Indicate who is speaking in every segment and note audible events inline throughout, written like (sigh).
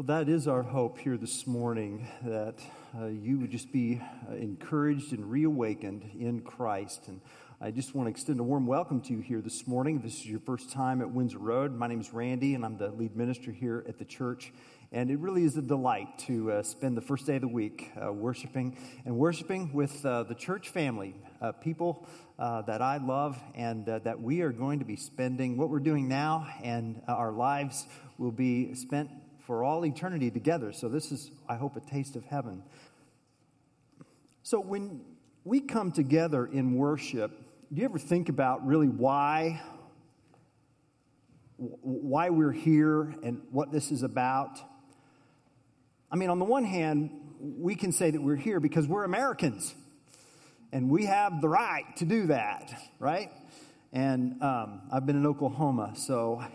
Speaker 1: Well, that is our hope here this morning that uh, you would just be uh, encouraged and reawakened in Christ. And I just want to extend a warm welcome to you here this morning. If This is your first time at Windsor Road. My name is Randy, and I'm the lead minister here at the church. And it really is a delight to uh, spend the first day of the week uh, worshiping and worshiping with uh, the church family, uh, people that I love, and that we are going to be spending what we're doing now, and our lives will be spent for all eternity together. So, this is, I hope, a taste of heaven. So, when we come together in worship, do you ever think about really why? Why we're here and what this is about. I mean, on the one hand, we can say that we're here because we're Americans and we have the right to do that, right? And um, I've been in Oklahoma, so (laughs)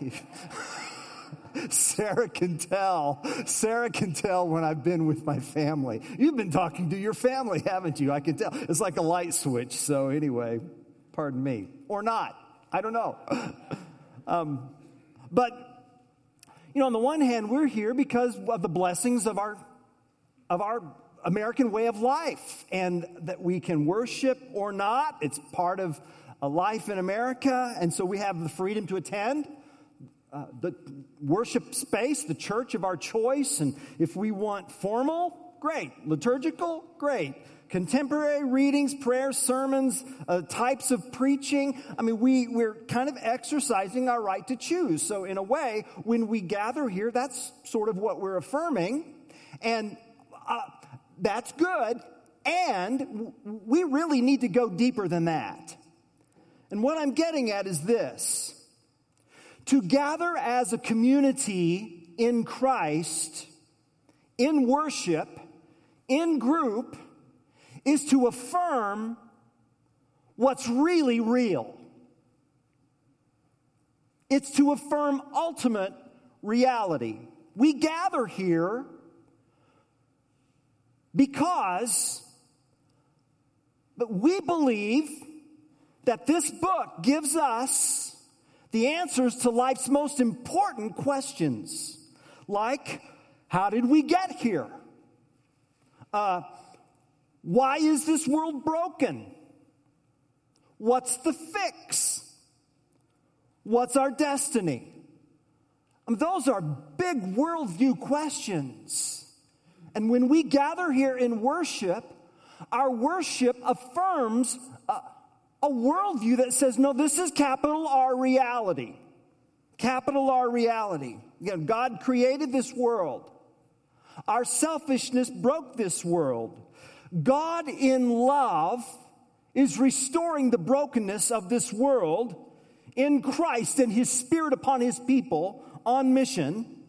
Speaker 1: (laughs) Sarah can tell. Sarah can tell when I've been with my family. You've been talking to your family, haven't you? I can tell. It's like a light switch. So, anyway, pardon me. Or not. I don't know. (laughs) Um, but, you know, on the one hand, we're here because of the blessings of our, of our American way of life and that we can worship or not. It's part of a life in America. And so we have the freedom to attend uh, the worship space, the church of our choice. And if we want formal, great. Liturgical, great. Contemporary readings, prayers, sermons, uh, types of preaching. I mean, we, we're kind of exercising our right to choose. So, in a way, when we gather here, that's sort of what we're affirming. And uh, that's good. And we really need to go deeper than that. And what I'm getting at is this to gather as a community in Christ, in worship, in group, is to affirm what's really real. It's to affirm ultimate reality. We gather here because we believe that this book gives us the answers to life's most important questions, like how did we get here? Uh, why is this world broken? What's the fix? What's our destiny? I mean, those are big worldview questions. And when we gather here in worship, our worship affirms uh, a worldview that says, no, this is capital R reality. Capital R reality. God created this world. Our selfishness broke this world. God, in love, is restoring the brokenness of this world in Christ and His Spirit upon His people on mission.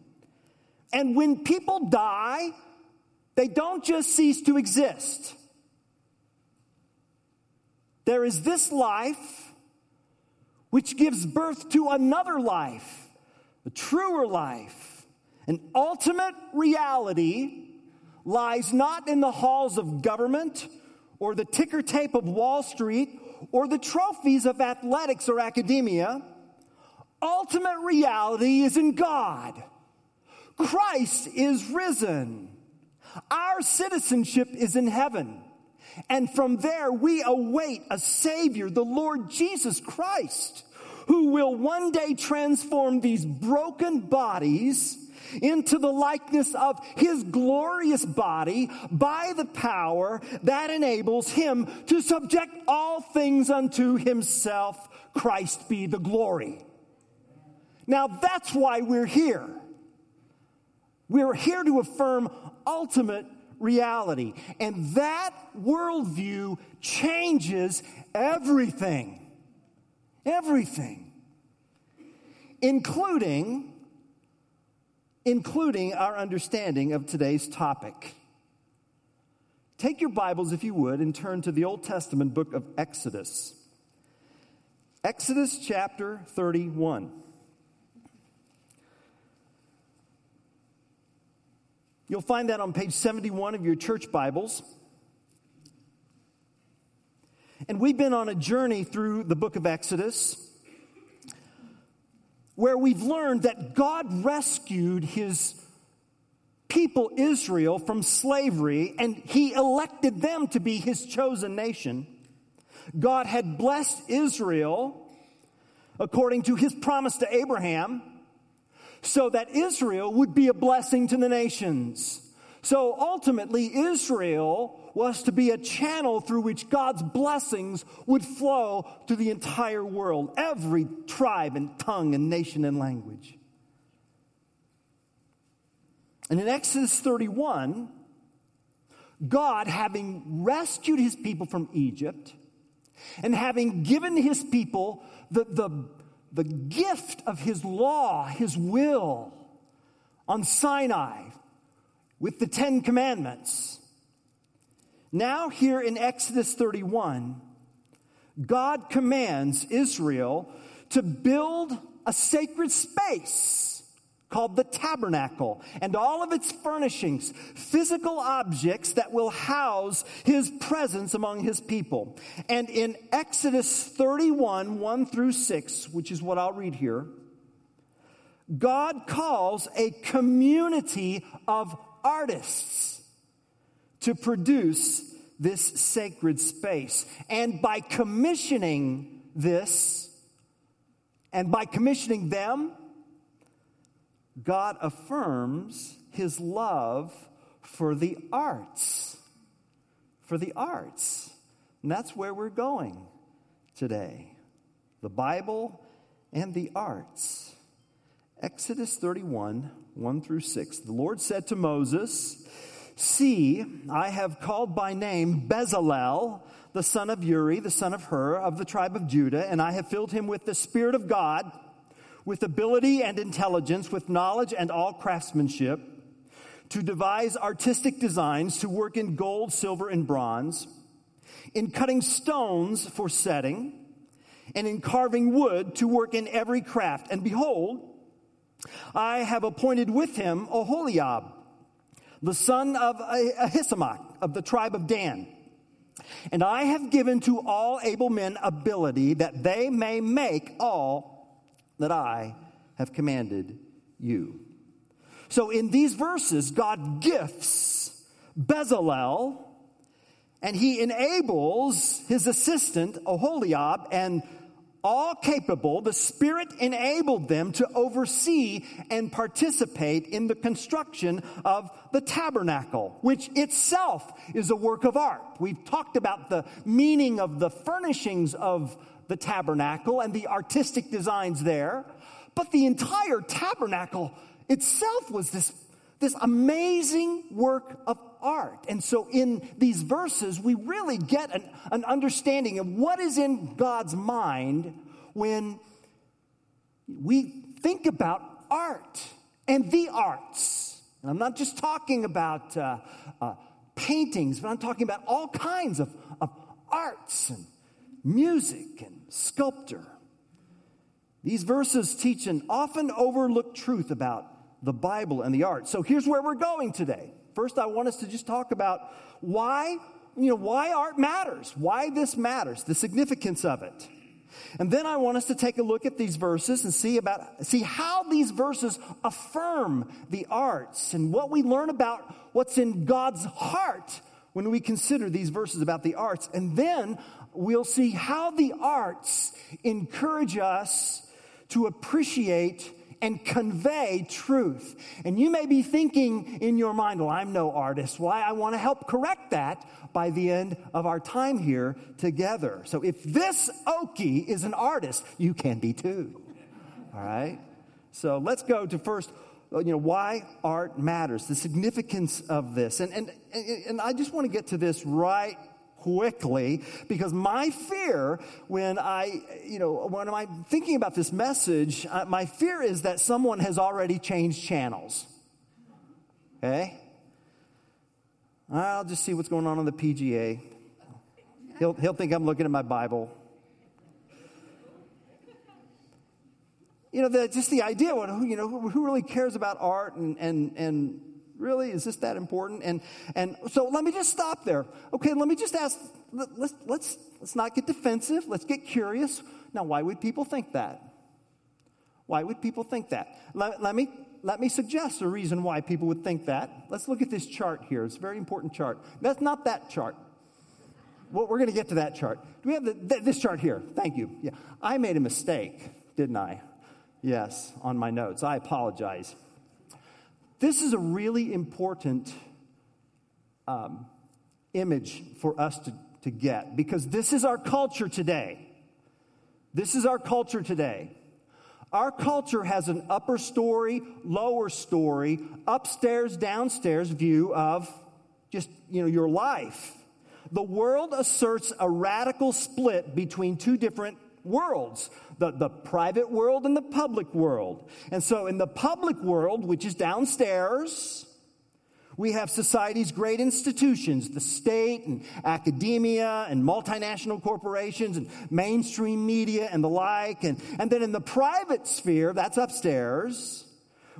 Speaker 1: And when people die, they don't just cease to exist. There is this life which gives birth to another life, a truer life. An ultimate reality lies not in the halls of government or the ticker tape of Wall Street or the trophies of athletics or academia. Ultimate reality is in God. Christ is risen. Our citizenship is in heaven. And from there, we await a Savior, the Lord Jesus Christ, who will one day transform these broken bodies into the likeness of his glorious body by the power that enables him to subject all things unto himself. Christ be the glory. Now that's why we're here. We're here to affirm ultimate reality. And that worldview changes everything. Everything. Including, including our understanding of today's topic. Take your Bibles, if you would, and turn to the Old Testament book of Exodus. Exodus chapter 31. You'll find that on page 71 of your church Bibles. And we've been on a journey through the book of Exodus where we've learned that God rescued his people Israel from slavery and he elected them to be his chosen nation. God had blessed Israel according to his promise to Abraham so that Israel would be a blessing to the nations. So ultimately, Israel was to be a channel through which God's blessings would flow to the entire world, every tribe and tongue and nation and language. And in Exodus 31, God, having rescued his people from Egypt and having given his people the, the, the gift of his law, his will on Sinai with the Ten Commandments, now, here in Exodus 31, God commands Israel to build a sacred space called the tabernacle and all of its furnishings, physical objects that will house his presence among his people. And in Exodus 31, 1 through 6, which is what I'll read here, God calls a community of artists to produce this sacred space. And by commissioning this, and by commissioning them, God affirms his love for the arts. For the arts. And that's where we're going today the Bible and the arts. Exodus 31, 1 through 6. The Lord said to Moses, See, I have called by name Bezalel, the son of Uri, the son of Hur, of the tribe of Judah, and I have filled him with the Spirit of God with ability and intelligence, with knowledge and all craftsmanship, to devise artistic designs, to work in gold, silver, and bronze, in cutting stones for setting, and in carving wood to work in every craft. And behold, I have appointed with him Oholiab, the son of Ahisamach of the tribe of Dan. And I have given to all able men ability that they may make all that I have commanded you. So in these verses, God gifts Bezalel and he enables his assistant, Oholiab, and all capable, the Spirit enabled them to oversee and participate in the construction of the tabernacle, which itself is a work of art. We've talked about the meaning of the furnishings of the tabernacle and the artistic designs there. But the entire tabernacle itself was this, this amazing work of art. And so in these verses, we really get an, an understanding of what is in God's mind when we think about art and the arts. And I'm not just talking about uh, uh, paintings, but I'm talking about all kinds of, of arts and music and sculpture. These verses teach an often overlooked truth about the Bible and the arts. So here's where we're going today. First, I want us to just talk about why, you know, why art matters, why this matters, the significance of it. And then I want us to take a look at these verses and see about see how these verses affirm the arts and what we learn about what's in God's heart when we consider these verses about the arts. And then we'll see how the arts encourage us to appreciate and convey truth. And you may be thinking in your mind, well, I'm no artist. Why? I want to help correct that by the end of our time here together. So if this Okie is an artist, you can be too. All right? So let's go to first uh, you know why art matters the significance of this and and and i just want to get to this right quickly because my fear when I, you know, when I'm thinking about this message, uh, my fear is that someone has already changed channels. Okay? I'll just see what's going on on the PGA. He'll, he'll think I'm looking at my Bible. You know, the, just the idea, what, you know, who, who really cares about art and, and, and Really? Is this that important? And, and so let me just stop there. Okay, let me just ask, let's, let's, let's not get defensive. Let's get curious. Now, why would people think that? Why would people think that? Let, let me let me suggest a reason why people would think that. Let's look at this chart here. It's a very important chart. That's not that chart. Well, we're going to get to that chart. Do we have the, th- this chart here? Thank you. Yeah. I made a mistake, didn't I? Yes, on my notes. I apologize. This is a really important um, image for us to, to get because this is our culture today. This is our culture today. Our culture has an upper story, lower story, upstairs, downstairs view of just, you know, your life. The world asserts a radical split between two different worlds the, the private world and the public world. And so, in the public world, which is downstairs, we have society's great institutions, the state and academia and multinational corporations and mainstream media and the like. And, and then in the private sphere, that's upstairs,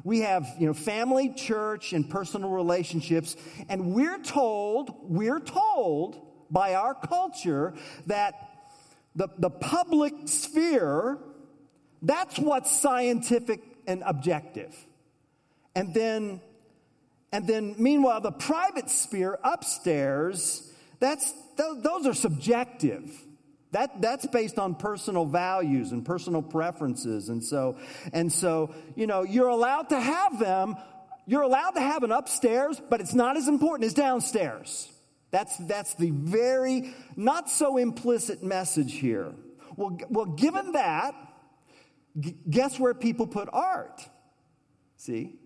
Speaker 1: we have, you know, family, church, and personal relationships. And we're told, we're told by our culture that the, the public sphere, that's what's scientific and objective. And then and then, meanwhile, the private sphere upstairs, that's, those are subjective. That, that's based on personal values and personal preferences. And so, and so, you know, you're allowed to have them. You're allowed to have an upstairs, but it's not as important as downstairs. That's, that's the very not so implicit message here. Well, well given that, guess where people put art? See?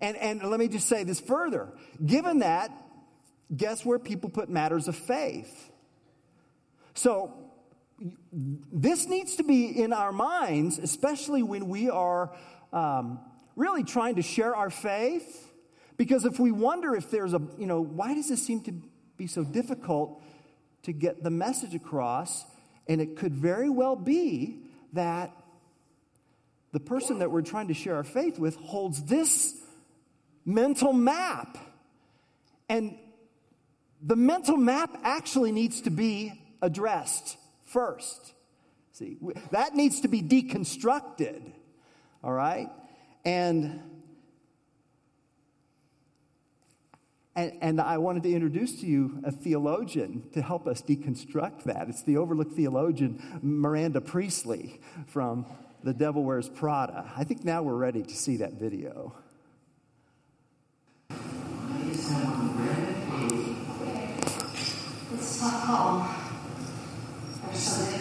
Speaker 1: And, and let me just say this further. Given that, guess where people put matters of faith? So, this needs to be in our minds, especially when we are um, really trying to share our faith. Because if we wonder if there's a, you know, why does this seem to be so difficult to get the message across? And it could very well be that the person that we're trying to share our faith with holds this mental map. And the mental map actually needs to be addressed first. See, that needs to be deconstructed. All right? And And, and, I wanted to introduce to you a theologian to help us deconstruct that. It's the overlooked theologian Miranda Priestly from The Devil Wears Prada. I think now we're ready to see that video.
Speaker 2: It's. They're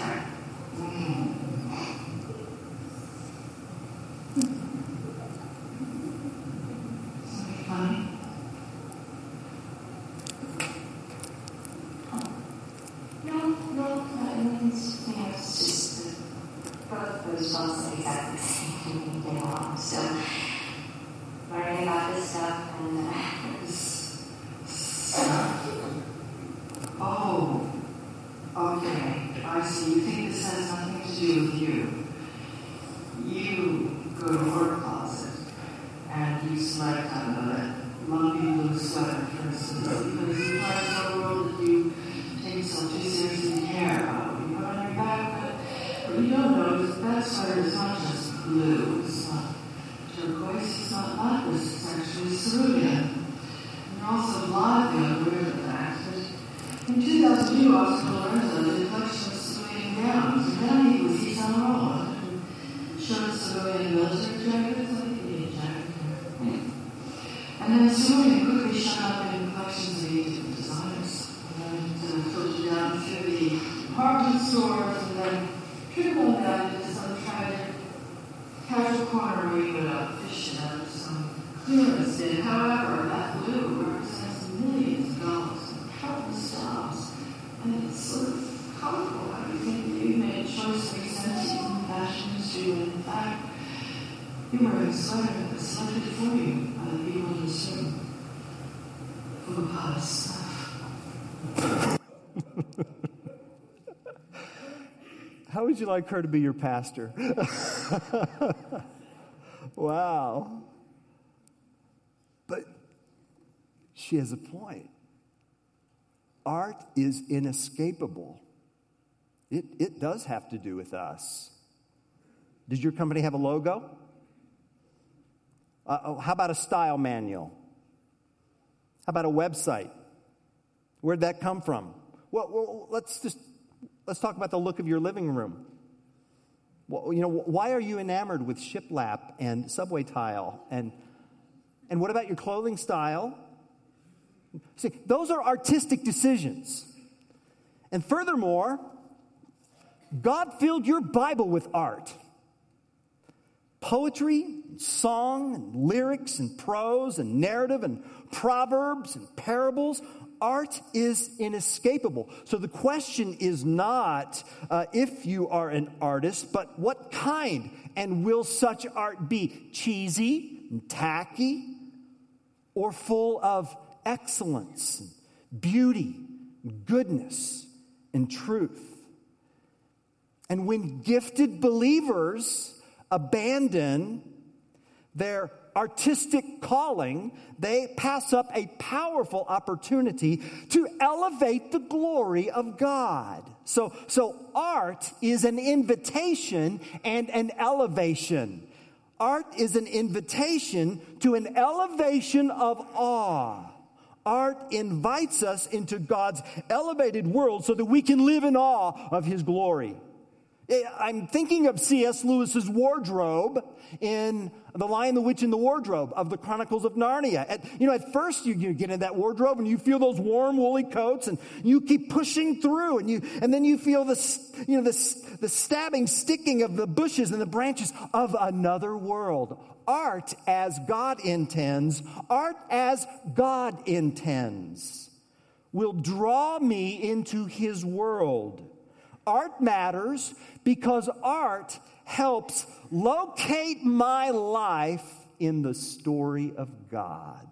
Speaker 1: How would you like her to be your pastor? (laughs) wow. But she has a point. Art is inescapable. It, it does have to do with us. Does your company have a logo? Uh, oh, how about a style manual? How about a website? Where'd that come from? Well, well, let's just let's talk about the look of your living room. Well, you know, why are you enamored with shiplap and subway tile? And and what about your clothing style? See, those are artistic decisions. And furthermore, God filled your Bible with art. Poetry, song, and lyrics, and prose, and narrative, and proverbs, and parables. Art is inescapable. So the question is not uh, if you are an artist, but what kind, and will such art be cheesy, and tacky, or full of excellence, beauty, goodness, and truth. And when gifted believers abandon their artistic calling, they pass up a powerful opportunity to elevate the glory of God. So, so art is an invitation and an elevation. Art is an invitation to an elevation of awe. Art invites us into God's elevated world so that we can live in awe of His glory. I'm thinking of C.S. Lewis's wardrobe in The Lion, the Witch, and the Wardrobe of the Chronicles of Narnia. At, you know, at first you, you get in that wardrobe and you feel those warm woolly coats and you keep pushing through and you, and then you feel the, you know, the, the stabbing, sticking of the bushes and the branches of another world. Art as God intends, art as God intends will draw me into his world. Art matters because art helps locate my life in the story of God.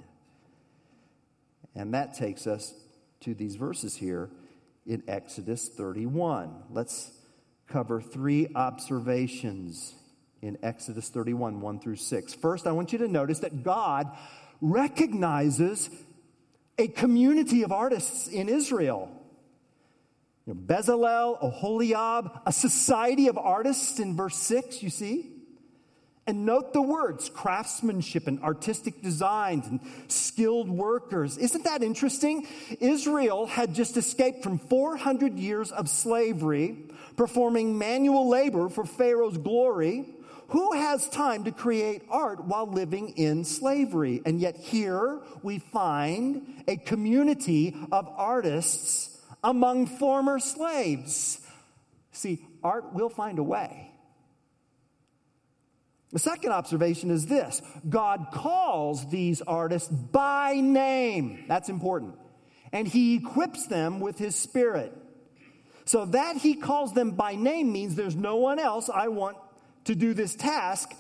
Speaker 1: And that takes us to these verses here in Exodus 31. Let's cover three observations in Exodus 31, 1 through 6. First, I want you to notice that God recognizes a community of artists in Israel. You know, Bezalel, Oholiab, a society of artists in verse 6, you see? And note the words craftsmanship and artistic designs and skilled workers. Isn't that interesting? Israel had just escaped from 400 years of slavery, performing manual labor for Pharaoh's glory. Who has time to create art while living in slavery? And yet, here we find a community of artists among former slaves. See, art will find a way. The second observation is this God calls these artists by name. That's important. And he equips them with his spirit. So that he calls them by name means there's no one else I want to do this task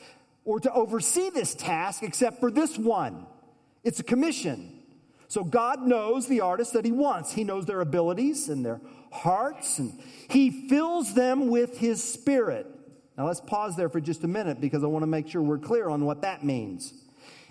Speaker 1: or to oversee this task except for this one. It's a commission. So God knows the artists that He wants. He knows their abilities and their hearts, and He fills them with His Spirit. Now let's pause there for just a minute because I want to make sure we're clear on what that means.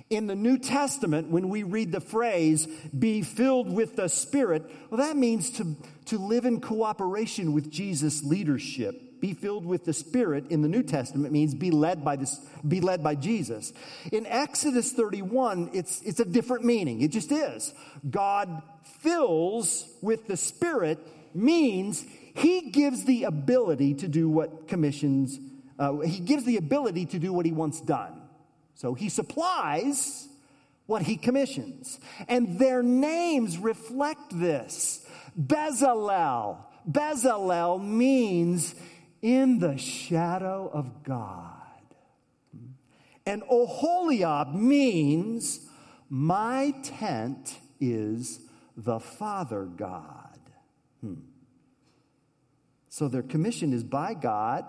Speaker 1: In the New Testament, when we read the phrase, be filled with the Spirit, well, that means to, to live in cooperation with Jesus' leadership be filled with the Spirit in the New Testament means be led by this, be led by Jesus. In Exodus 31, it's, it's a different meaning. It just is. God fills with the Spirit means he gives the ability to do what commissions, uh, he gives the ability to do what he wants done. So he supplies what he commissions. And their names reflect this. Bezalel. Bezalel means in the shadow of God. And Oholiab means my tent is the Father God. Hmm. So their commission is by God,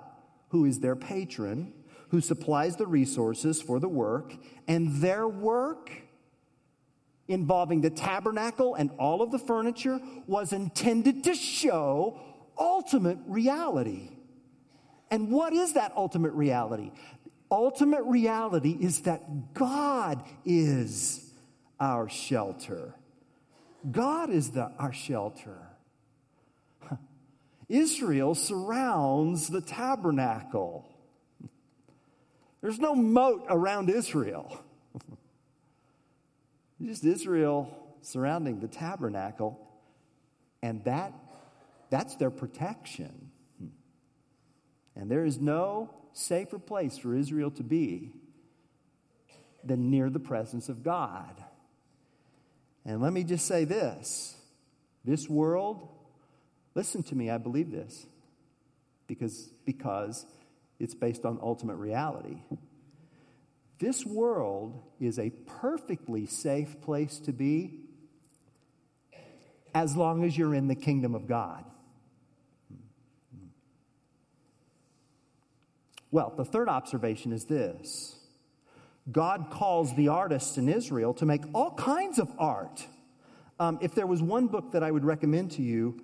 Speaker 1: who is their patron, who supplies the resources for the work, and their work involving the tabernacle and all of the furniture was intended to show ultimate reality. And what is that ultimate reality? Ultimate reality is that God is our shelter. God is the, our shelter. (laughs) Israel surrounds the tabernacle. (laughs) There's no moat around Israel. (laughs) just Israel surrounding the tabernacle, and that, that's their protection. And there is no safer place for Israel to be than near the presence of God. And let me just say this this world, listen to me, I believe this because, because it's based on ultimate reality. This world is a perfectly safe place to be as long as you're in the kingdom of God. Well, the third observation is this God calls the artists in Israel to make all kinds of art. Um, if there was one book that I would recommend to you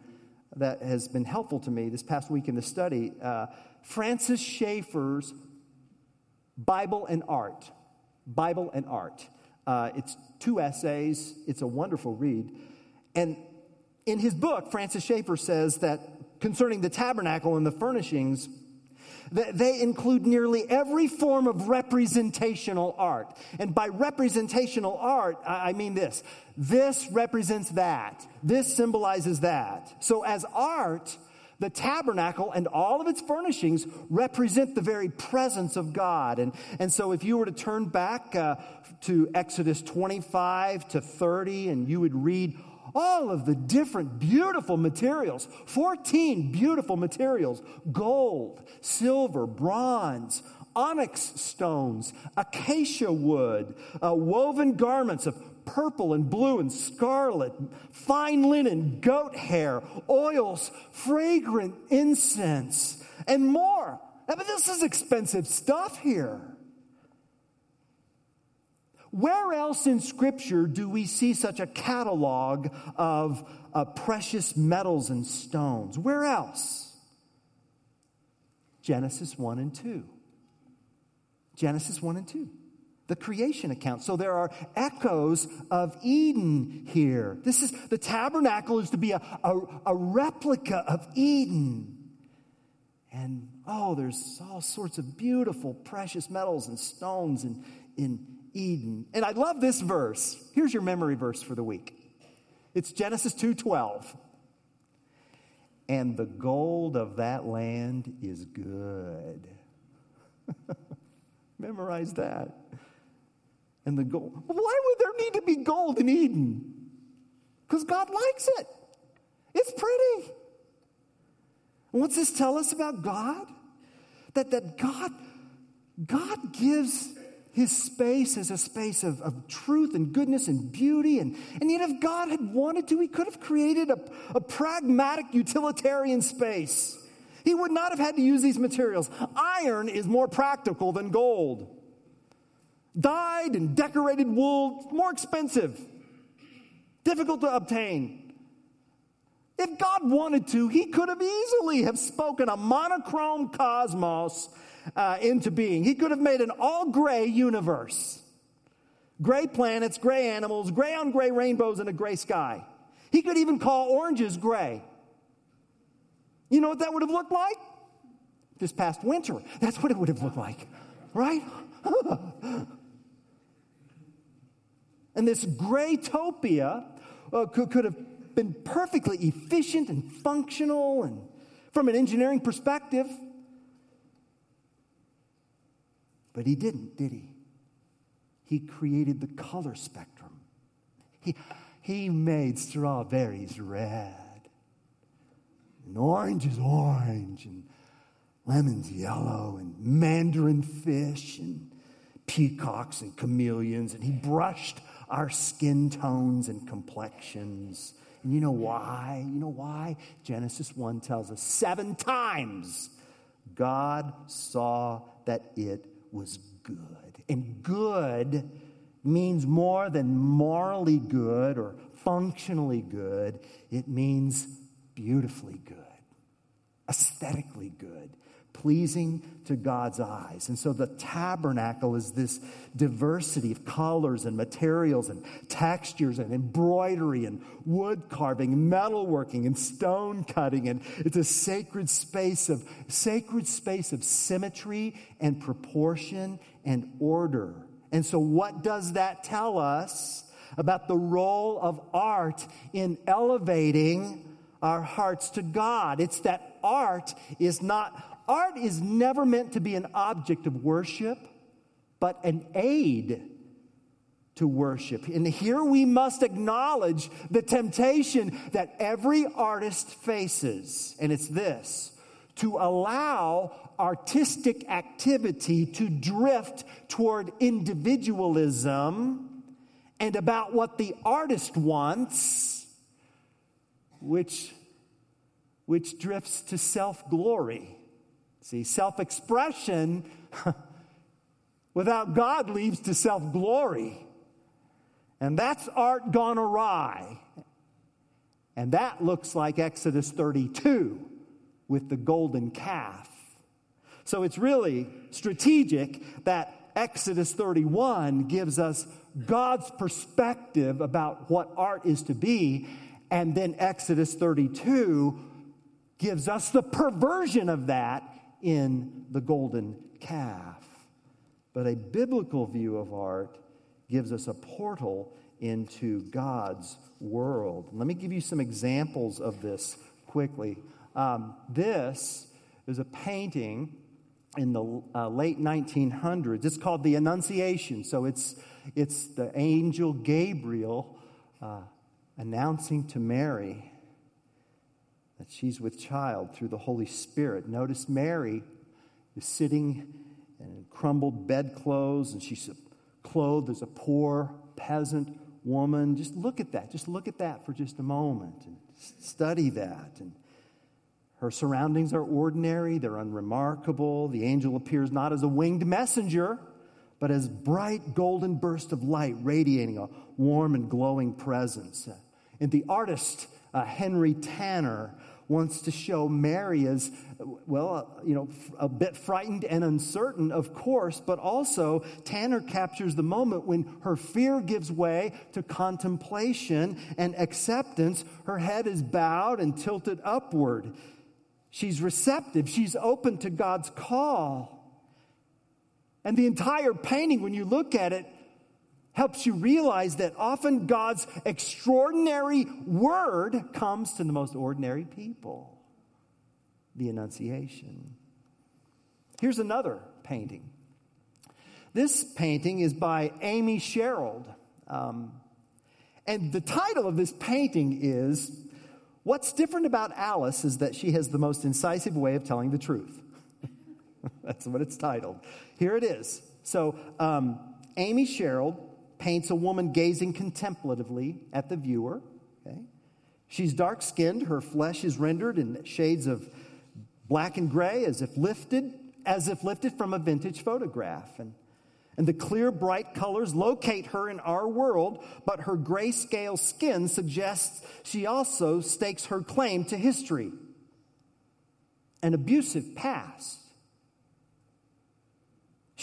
Speaker 1: that has been helpful to me this past week in the study, uh, Francis Schaeffer's Bible and Art. Bible and Art. Uh, it's two essays, it's a wonderful read. And in his book, Francis Schaeffer says that concerning the tabernacle and the furnishings, they include nearly every form of representational art. And by representational art, I mean this this represents that, this symbolizes that. So, as art, the tabernacle and all of its furnishings represent the very presence of God. And, and so, if you were to turn back uh, to Exodus 25 to 30, and you would read all of the different beautiful materials 14 beautiful materials gold, silver, bronze, onyx stones, acacia wood, uh, woven garments of purple and blue and scarlet, fine linen, goat hair, oils, fragrant incense, and more. I this is expensive stuff here. Where else in Scripture do we see such a catalog of uh, precious metals and stones? Where else? Genesis 1 and 2. Genesis 1 and 2. The creation account. So there are echoes of Eden here. This is the tabernacle is to be a, a, a replica of Eden. And oh, there's all sorts of beautiful, precious metals and stones in, in Eden. And I love this verse. Here's your memory verse for the week. It's Genesis 2:12. And the gold of that land is good. (laughs) Memorize that. And the gold. Why would there need to be gold in Eden? Because God likes it. It's pretty. And what's this tell us about God? That, that God, God gives his space as a space of, of truth and goodness and beauty. And, and yet, if God had wanted to, he could have created a, a pragmatic utilitarian space. He would not have had to use these materials. Iron is more practical than gold. Dyed and decorated wool, more expensive, difficult to obtain. If God wanted to, he could have easily have spoken a monochrome cosmos uh, into being. He could have made an all gray universe gray planets, gray animals, gray on gray rainbows, and a gray sky. He could even call oranges gray. You know what that would have looked like? This past winter. That's what it would have looked like, right? (laughs) and this graytopia uh, could, could have been perfectly efficient and functional and from an engineering perspective but he didn't, did he? He created the color spectrum. He, he made strawberries red, and orange is orange, and lemons yellow, and mandarin fish, and peacocks and chameleons, and he brushed our skin tones and complexions. And you know why? You know why? Genesis 1 tells us seven times God saw that it was good. And good means more than morally good or functionally good, it means beautifully good, aesthetically good, pleasing to God's eyes. And so the tabernacle is this diversity of colors and materials and textures and embroidery and wood carving, metalworking and stone cutting. And it's a sacred space of sacred space of symmetry and proportion and order. And so what does that tell us? about the role of art in elevating our hearts to God. It's that art is not, art is never meant to be an object of worship, but an aid to worship. And here we must acknowledge the temptation that every artist faces, and it's this to allow artistic activity to drift toward individualism and about what the artist wants, which, which drifts to self glory. See, self expression (laughs) without God leads to self glory. And that's art gone awry. And that looks like Exodus 32 with the golden calf. So it's really strategic that Exodus 31 gives us God's perspective about what art is to be, and then Exodus 32 gives us the perversion of that in the golden calf. But a biblical view of art gives us a portal into God's world. Let me give you some examples of this quickly. Um, this is a painting in the uh, late 1900s. It's called the Annunciation. So it's, it's the angel Gabriel uh, announcing to Mary that she's with child through the Holy Spirit. Notice Mary is sitting in crumbled bedclothes and she's clothed as a poor peasant woman. Just look at that. Just look at that for just a moment and study that. And her surroundings are ordinary, they're unremarkable. The angel appears not as a winged messenger, but as bright golden burst of light radiating a warm and glowing presence. Uh, and the artist, uh, Henry Tanner, wants to show Mary as, well, uh, you know, a bit frightened and uncertain, of course, but also Tanner captures the moment when her fear gives way to contemplation and acceptance. Her head is bowed and tilted upward. She's receptive, she's open to God's call. And the entire painting, when you look at it, helps you realize that often God's extraordinary word comes to the most ordinary people the Annunciation. Here's another painting. This painting is by Amy Sherald. Um, and the title of this painting is What's Different About Alice is that she has the most incisive way of telling the truth. (laughs) That's what it's titled. Here it is. So, um, Amy Sherald paints a woman gazing contemplatively at the viewer. Okay? She's dark skinned, her flesh is rendered in shades of black and gray as if lifted, as if lifted from a vintage photograph. And, and the clear, bright colors locate her in our world, but her grayscale skin suggests she also stakes her claim to history, an abusive past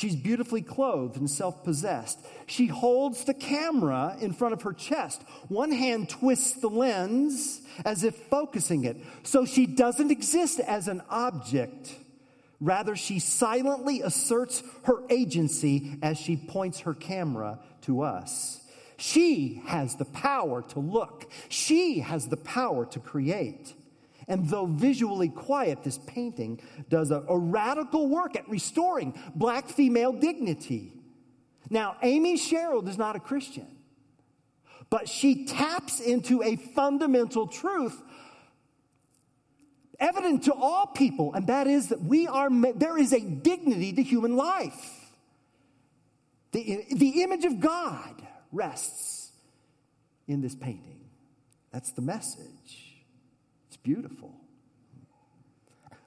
Speaker 1: She's beautifully clothed and self possessed. She holds the camera in front of her chest. One hand twists the lens as if focusing it. So she doesn't exist as an object. Rather, she silently asserts her agency as she points her camera to us. She has the power to look, she has the power to create. And though visually quiet, this painting does a, a radical work at restoring black female dignity. Now, Amy Sherald is not a Christian, but she taps into a fundamental truth evident to all people, and that is that we are, there is a dignity to human life. The, the image of God rests in this painting. That's the message beautiful.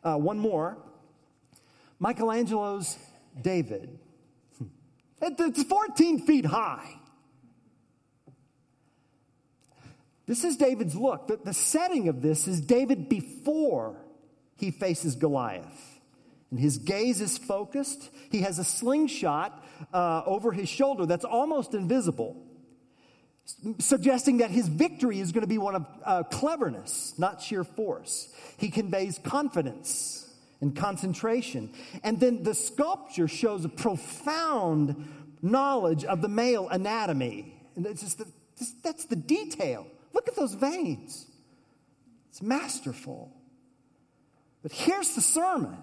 Speaker 1: Uh, one more Michelangelo's David. It's 14 feet high. This is David's look. The, the setting of this is David before he faces Goliath. And his gaze is focused. He has a slingshot uh, over his shoulder that's almost invisible suggesting that his victory is going to be one of uh, cleverness, not sheer force. He conveys confidence and concentration. And then the sculpture shows a profound knowledge of the male anatomy. And it's just the, That's the detail. Look at those veins. It's masterful. But here's the sermon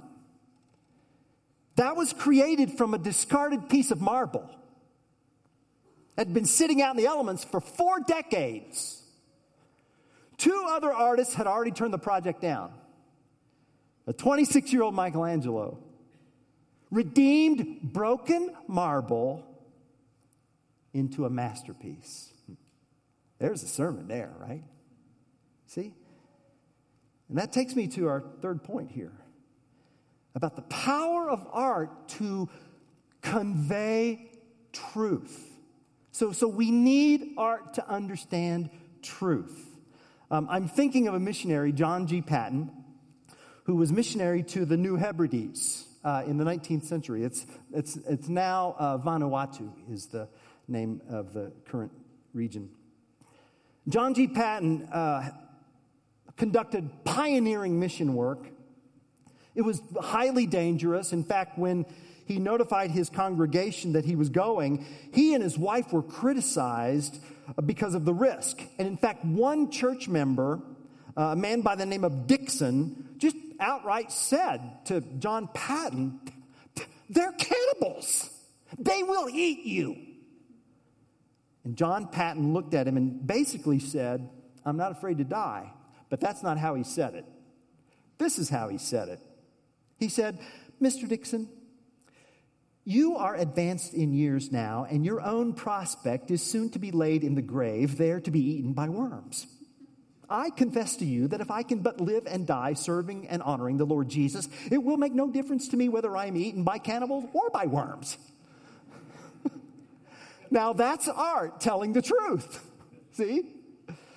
Speaker 1: that was created from a discarded piece of marble. Had been sitting out in the elements for four decades. Two other artists had already turned the project down. A 26 year old Michelangelo redeemed broken marble into a masterpiece. There's a sermon there, right? See? And that takes me to our third point here about the power of art to convey truth. So, so we need art to understand truth. Um, I'm thinking of a missionary, John G. Paton, who was missionary to the New Hebrides uh, in the 19th century. It's, it's, it's now uh, Vanuatu, is the name of the current region. John G. Paton uh, conducted pioneering mission work. It was highly dangerous. In fact, when he notified his congregation that he was going, he and his wife were criticized because of the risk. And in fact, one church member, uh, a man by the name of Dixon, just outright said to John Paton, They're cannibals. They will eat you. And John Paton looked at him and basically said, I'm not afraid to die. But that's not how he said it. This is how he said it. He said, Mr. Dixon, you are advanced in years now, and your own prospect is soon to be laid in the grave, there to be eaten by worms. I confess to you that if I can but live and die serving and honoring the Lord Jesus, it will make no difference to me whether I am eaten by cannibals or by worms. (laughs) now that's art telling the truth. See?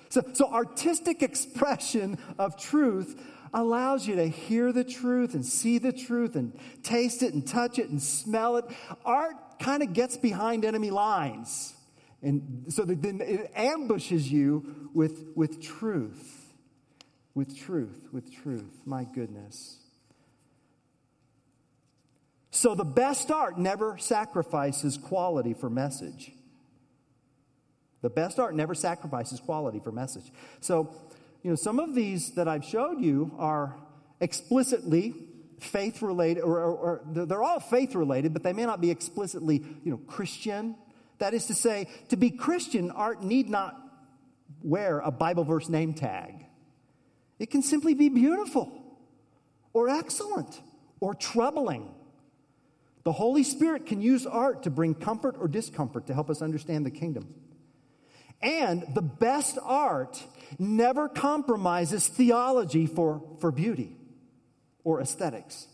Speaker 1: So, so artistic expression of truth allows you to hear the truth and see the truth and taste it and touch it and smell it. Art kind of gets behind enemy lines. And so then it ambushes you with, with truth. With truth, with truth. My goodness. So the best art never sacrifices quality for message. The best art never sacrifices quality for message. So, you know, some of these that I've showed you are explicitly faith related, or, or, or, they're all faith related, but they may not be explicitly, you know, Christian that is to say, to be Christian, art need not wear a Bible verse name tag. It can simply be beautiful or excellent or troubling. The Holy Spirit can use art to bring comfort or discomfort to help us understand the kingdom. And the best art never compromises theology for, for beauty or aesthetics.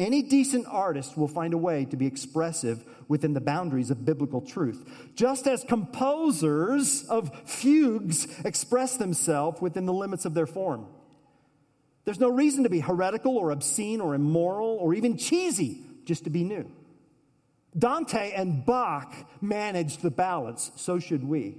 Speaker 1: Any decent artist will find a way to be expressive within the boundaries of biblical truth, just as composers of fugues express themselves within the limits of their form. There's no reason to be heretical or obscene or immoral or even cheesy just to be new. Dante and Bach managed the balance, so should we.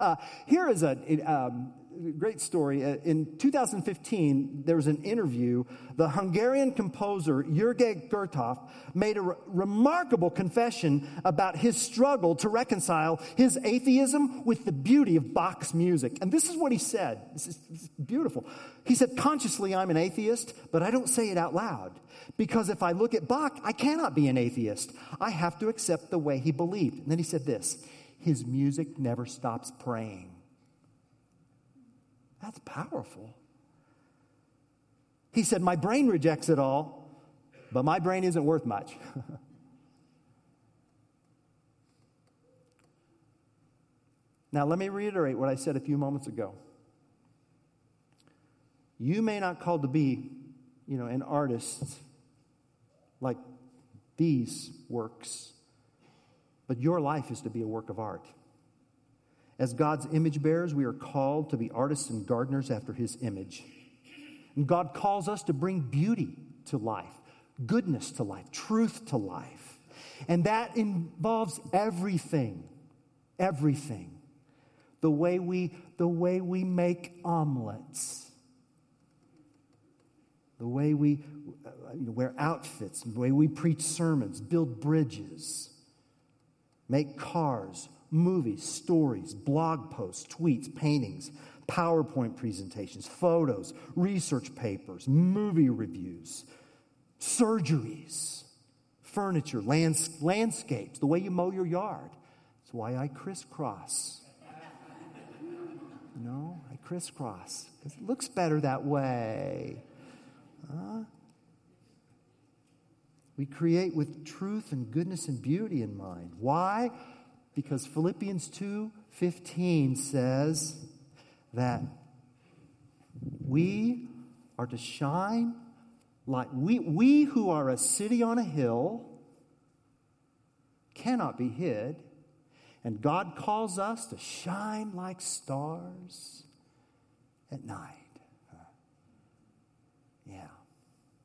Speaker 1: Uh, here is a, um, great story. Uh, in 2015, there was an interview. The Hungarian composer Jurgen Gerthoff made a re- remarkable confession about his struggle to reconcile his atheism with the beauty of Bach's music. And this is what he said. This is, this is beautiful. He said, Consciously, I'm an atheist, but I don't say it out loud. Because if I look at Bach, I cannot be an atheist. I have to accept the way he believed. And then he said this His music never stops praying. That's powerful. He said, My brain rejects it all, but my brain isn't worth much. (laughs) now, let me reiterate what I said a few moments ago. You may not call to be, you know, an artist like these works, but your life is to be a work of art. As God's image bearers, we are called to be artists and gardeners after his image. And God calls us to bring beauty to life, goodness to life, truth to life. And that involves everything, everything. The way we, the way we make omelets, the way we uh, wear outfits, the way we preach sermons, build bridges, make cars, movies, stories, blog posts, tweets, paintings, PowerPoint presentations, photos, research papers, movie reviews, surgeries, furniture, lands, landscapes, the way you mow your yard. That's why I crisscross. (laughs) No, I crisscross because it looks better that way. Huh? We create with truth and goodness and beauty in mind. Why? Because Philippians 2:15 says that we are to shine like we, we who are a city on a hill cannot be hid. And God calls us to shine like stars at night.